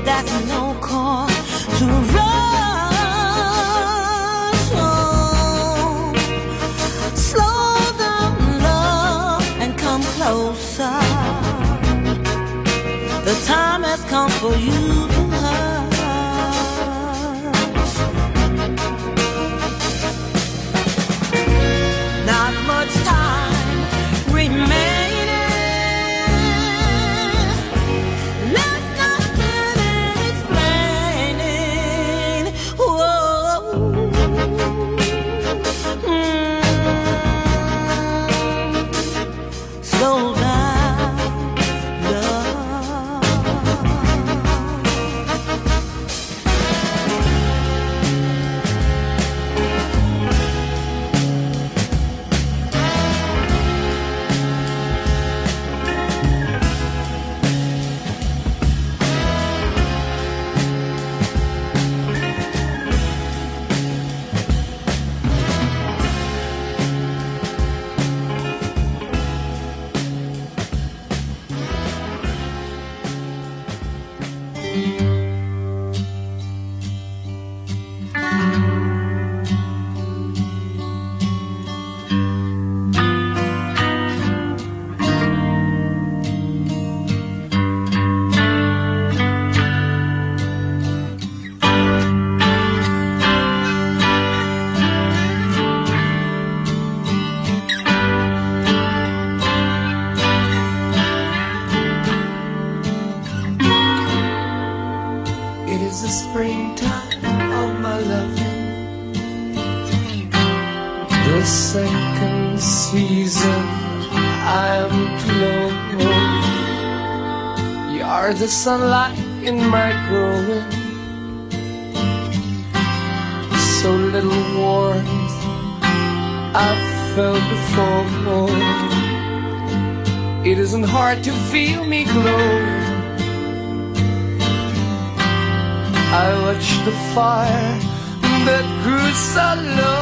season sunlight in my growing. So little warmth I've felt before. It isn't hard to feel me glow. I watch the fire that grew so low.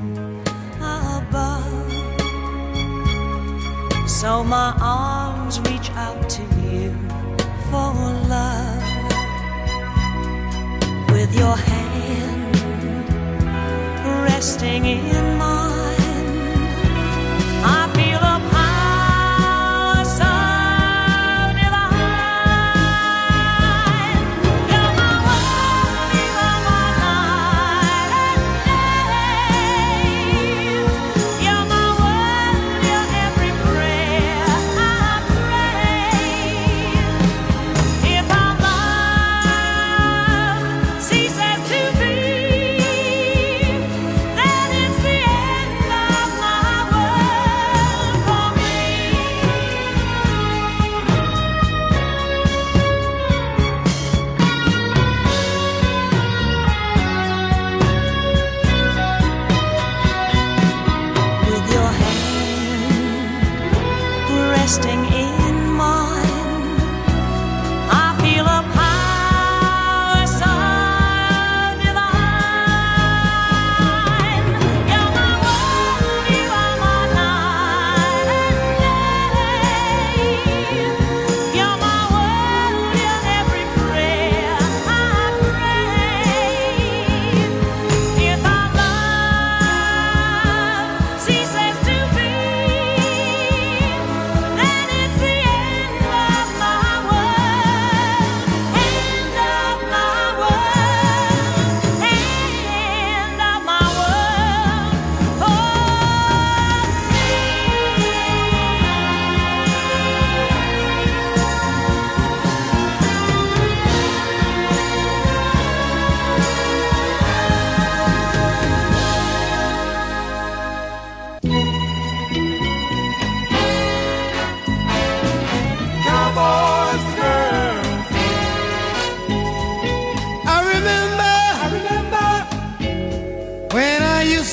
So my arms reach out to you for love. With your hand resting in mine.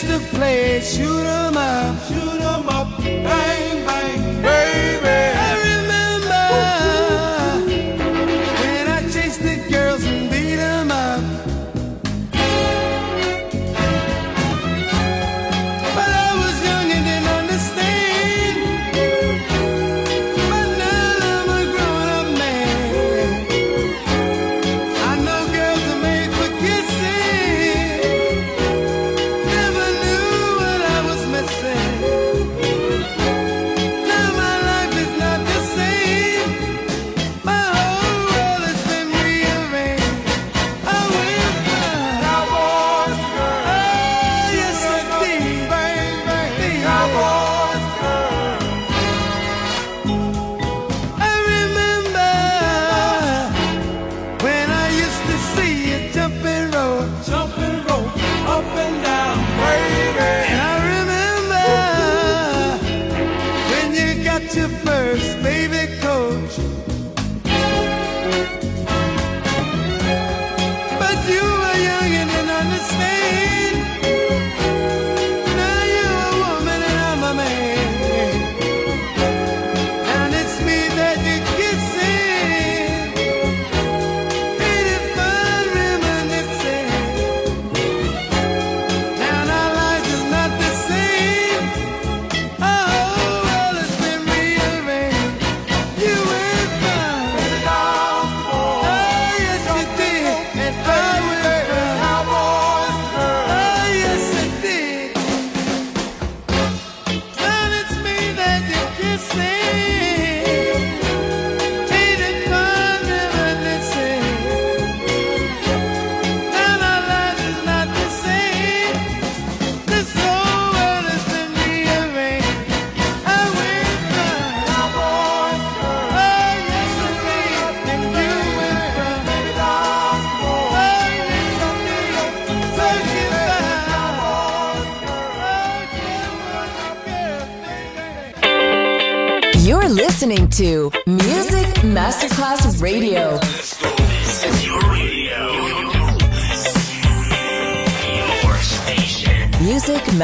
It's the place, shoot 'em up, shoot 'em up, Hey.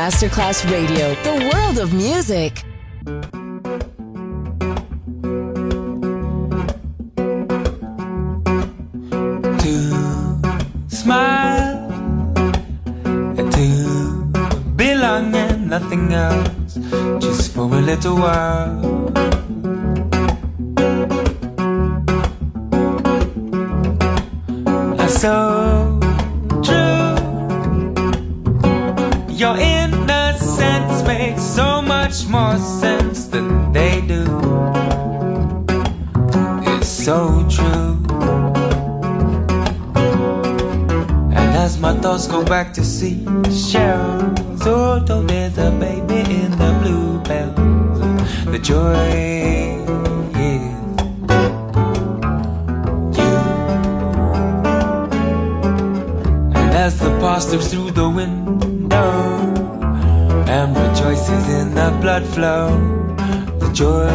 Masterclass Radio, the world of music. To smile and to belong and nothing else, just for a little while.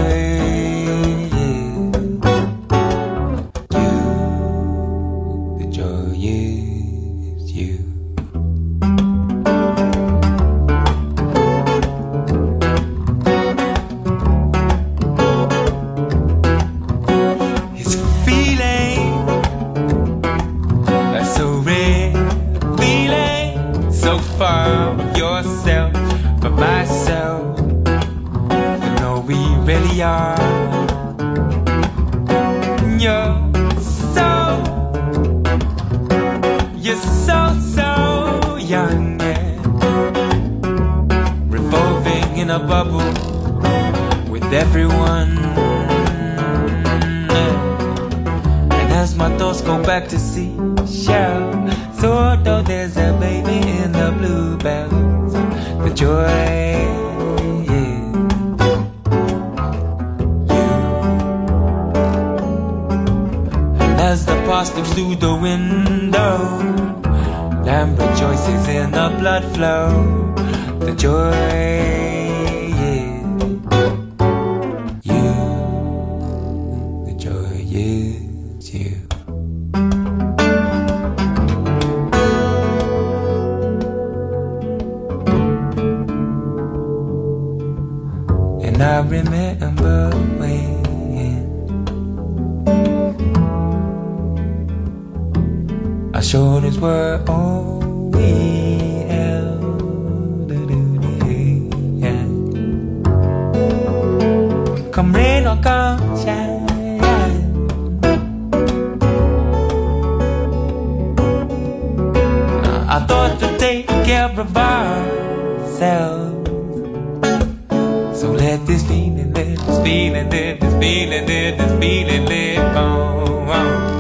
bem. of ourselves. So let this feeling live, this feeling live, this feeling live, this feeling live on. on.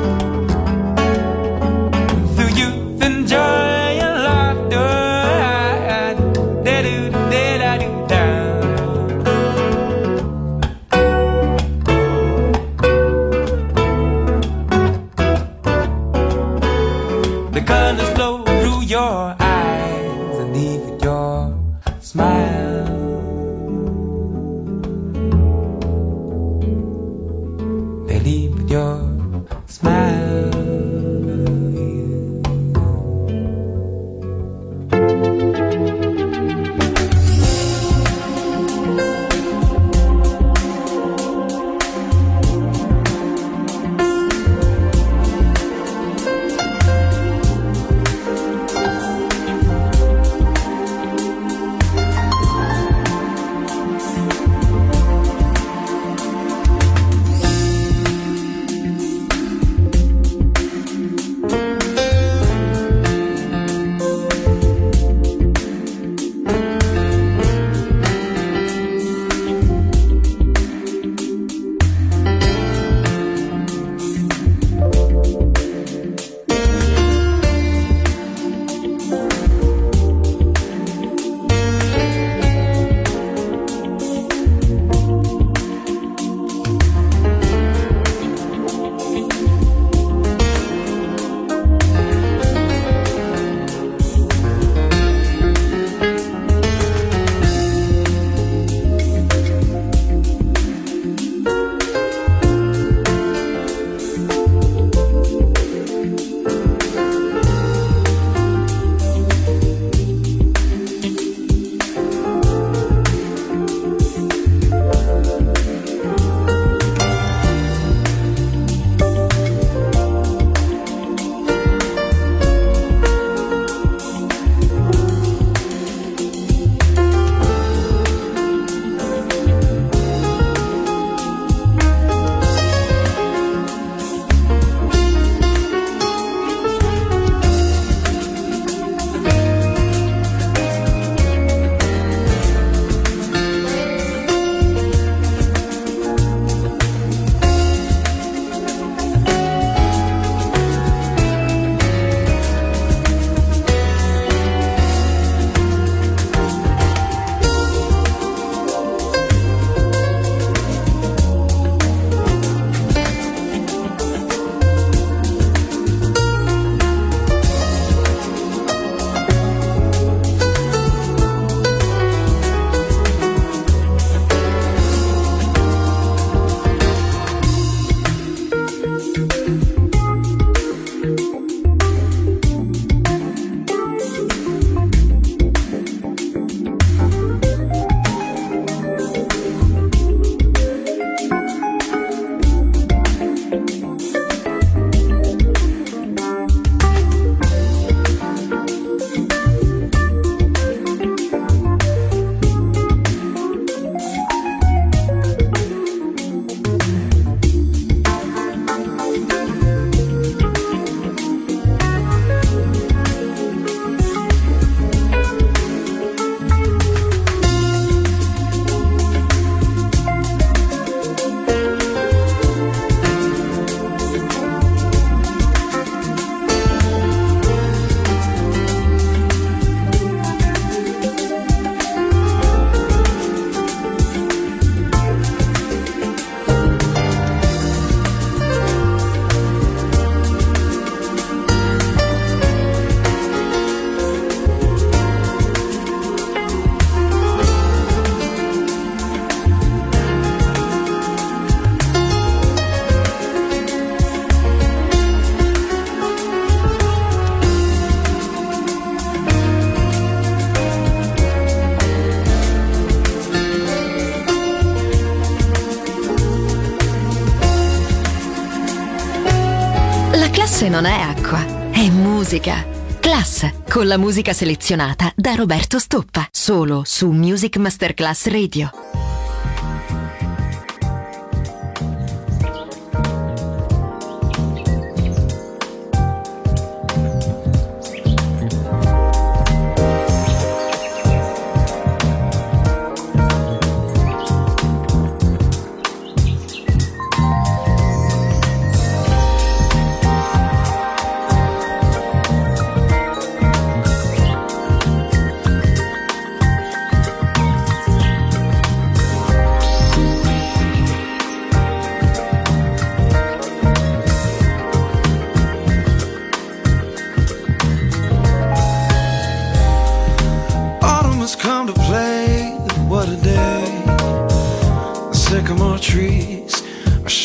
La musica selezionata da Roberto Stoppa, solo su Music Masterclass Radio.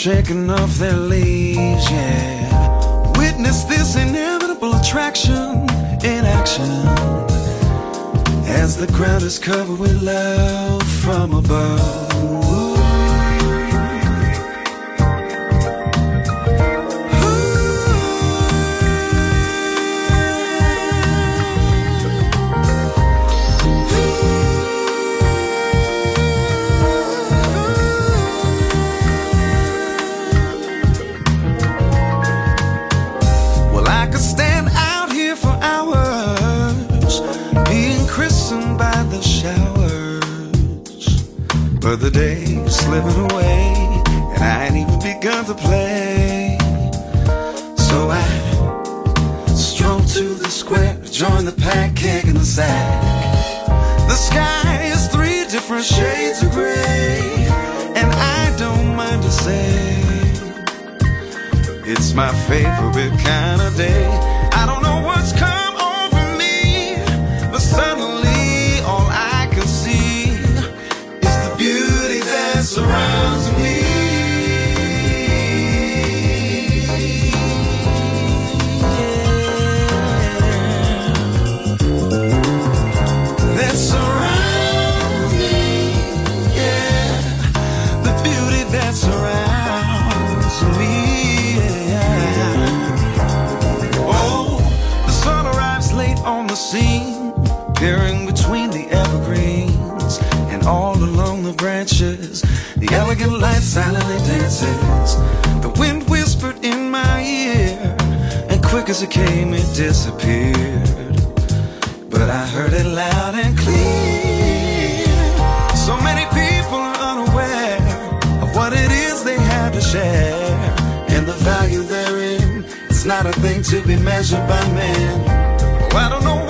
Shaking off their leaves, yeah. Witness this inevitable attraction in action as the ground is covered with love from above. On the scene, peering between the evergreens and all along the branches. The elegant light silently dances. The wind whispered in my ear, and quick as it came, it disappeared. But I heard it loud and clear. So many people are unaware of what it is they have to share. And the value therein is not a thing to be measured by man. I don't know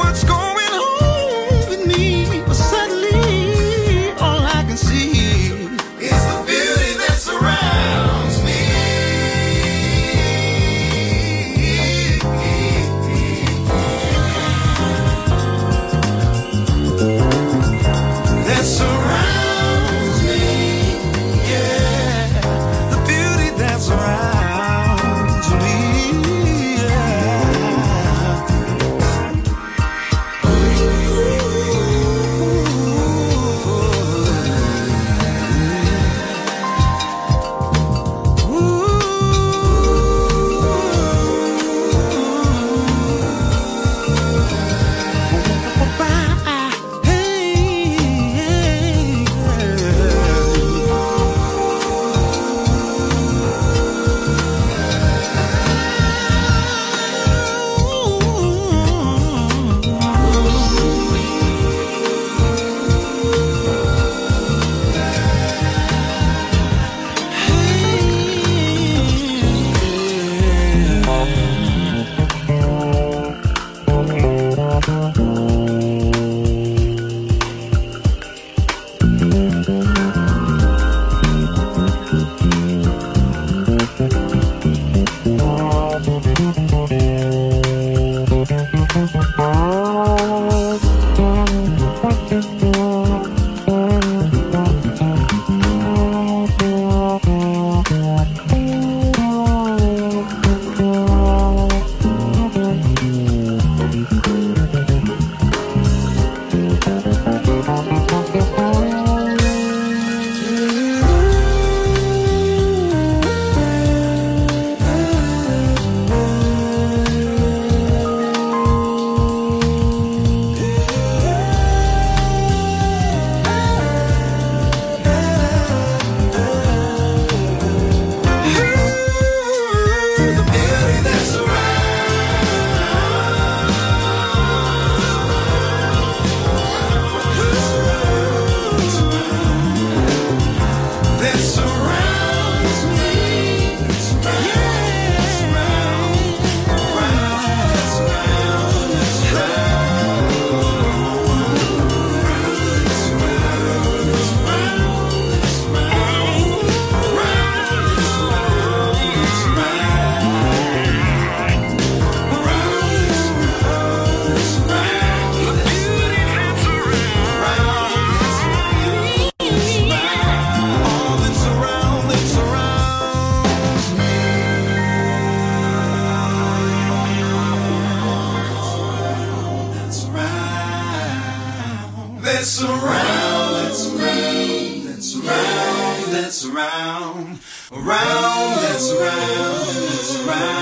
around, that's round. that's around.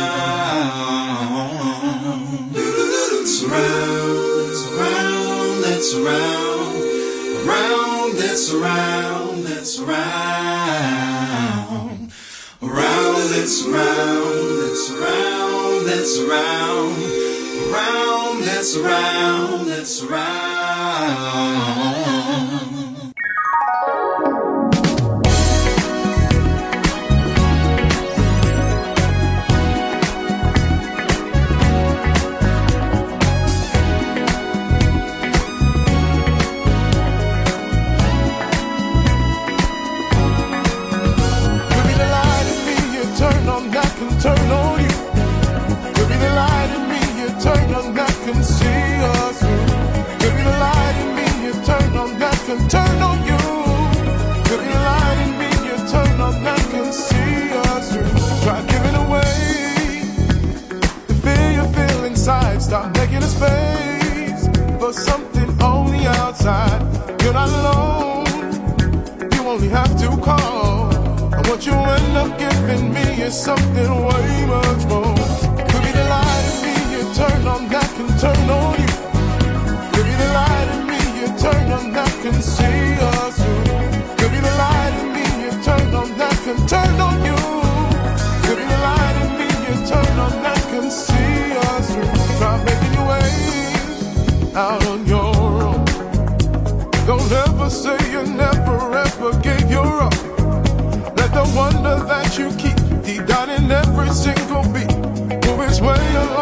Surround, Round. that's around, round. that's around, that's around. Around, that's Round. that's around, that's around, around, that's around, that's round. turn on you. You turn on I can see us through. Try giving away the fear you feel inside. Stop making a space for something on the outside. You're not alone. You only have to call. And what you end up giving me is something way much more. Could be the light in me you turn on that can turn on. Can see us through. Could be the light in me you turned on. That can turn on you. Could be the light in me you turned on. I can see us through. Try making your way out on your own. Don't ever say you never ever gave your all. Let the wonder that you keep deep down in every single beat. move its way along.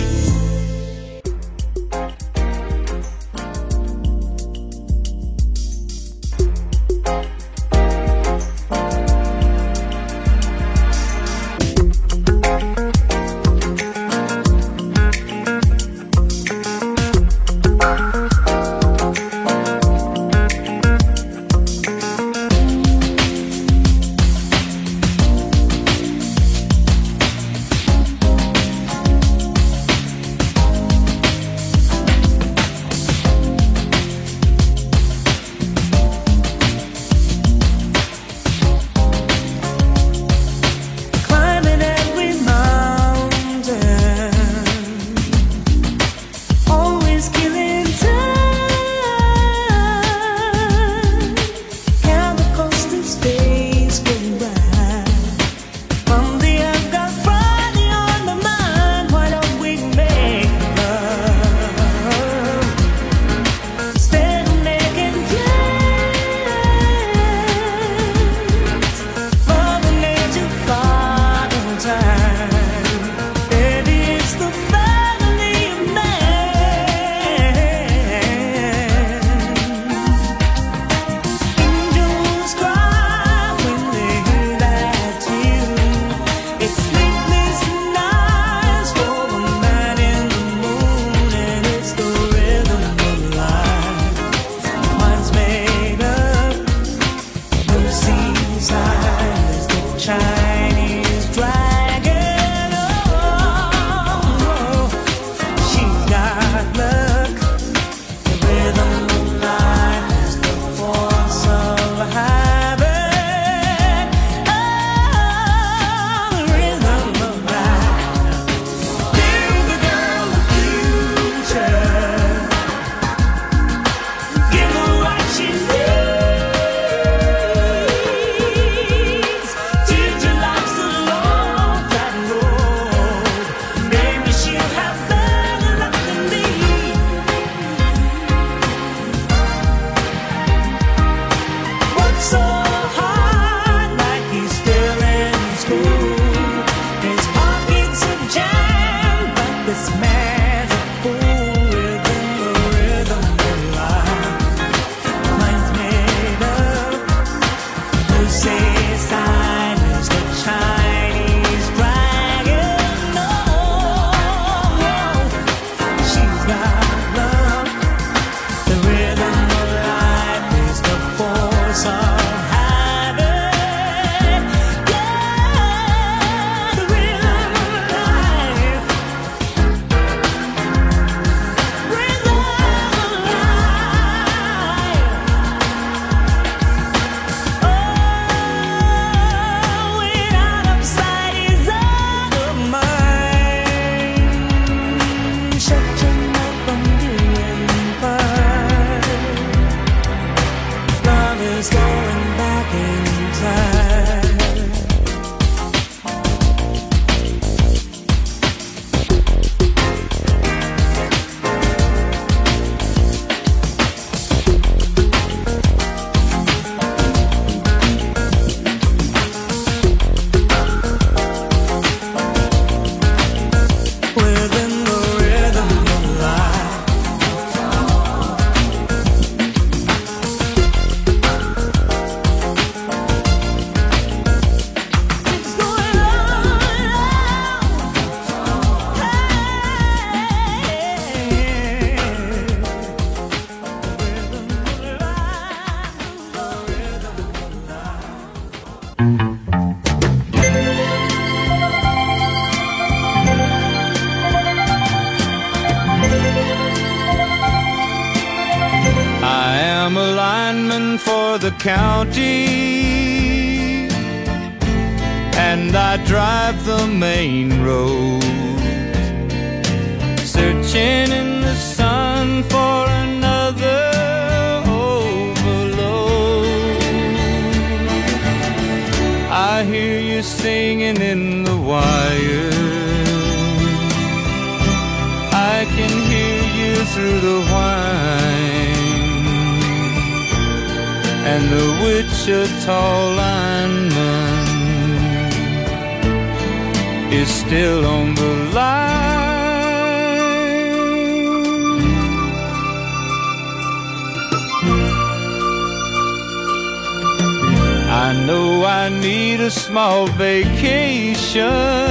I need a small vacation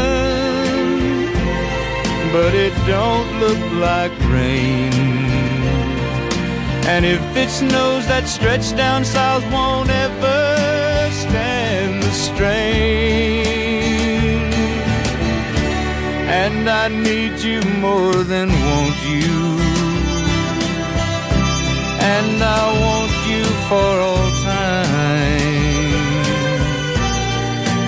but it don't look like rain. And if it snows, that stretch down south won't ever stand the strain. And I need you more than want you. And I want you for all time.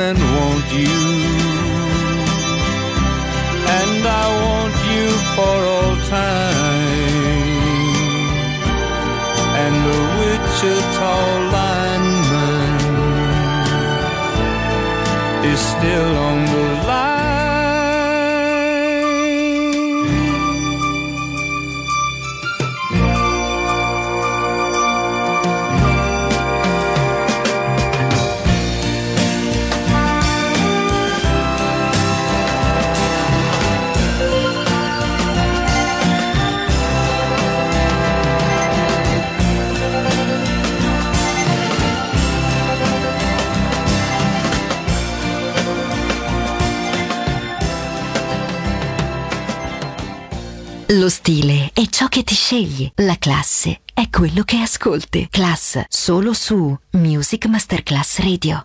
more than want you. And I want you for all time. And the Wichita lineman is still on Lo stile è ciò che ti scegli, la classe è quello che ascolti. Class solo su Music Masterclass Radio.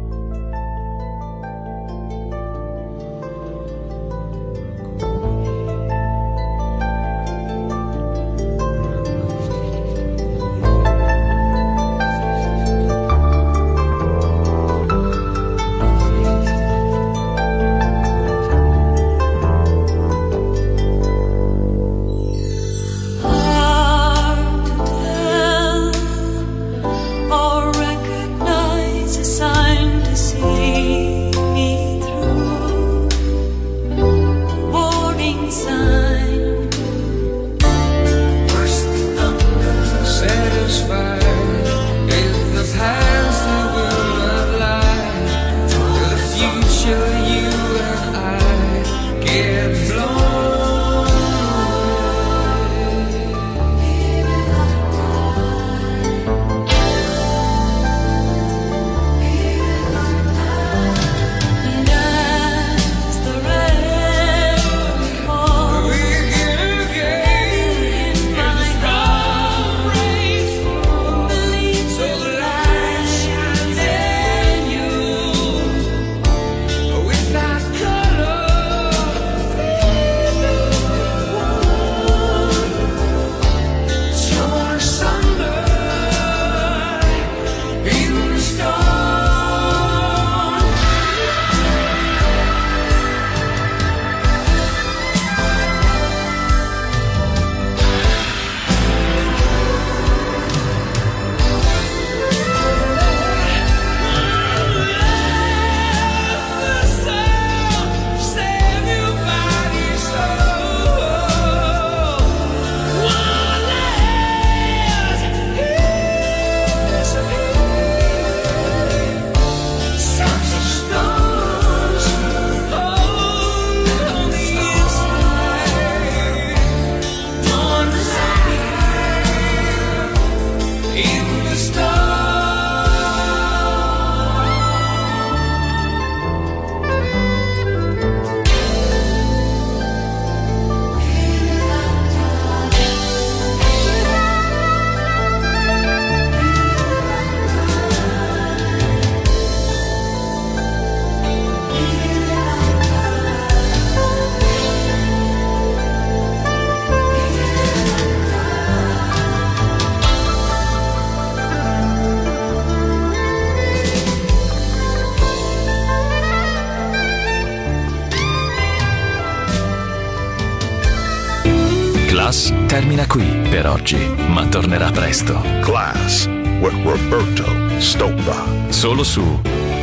Tornerà presto. Class with Roberto Stoppa. Solo su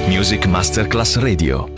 Music Masterclass Radio.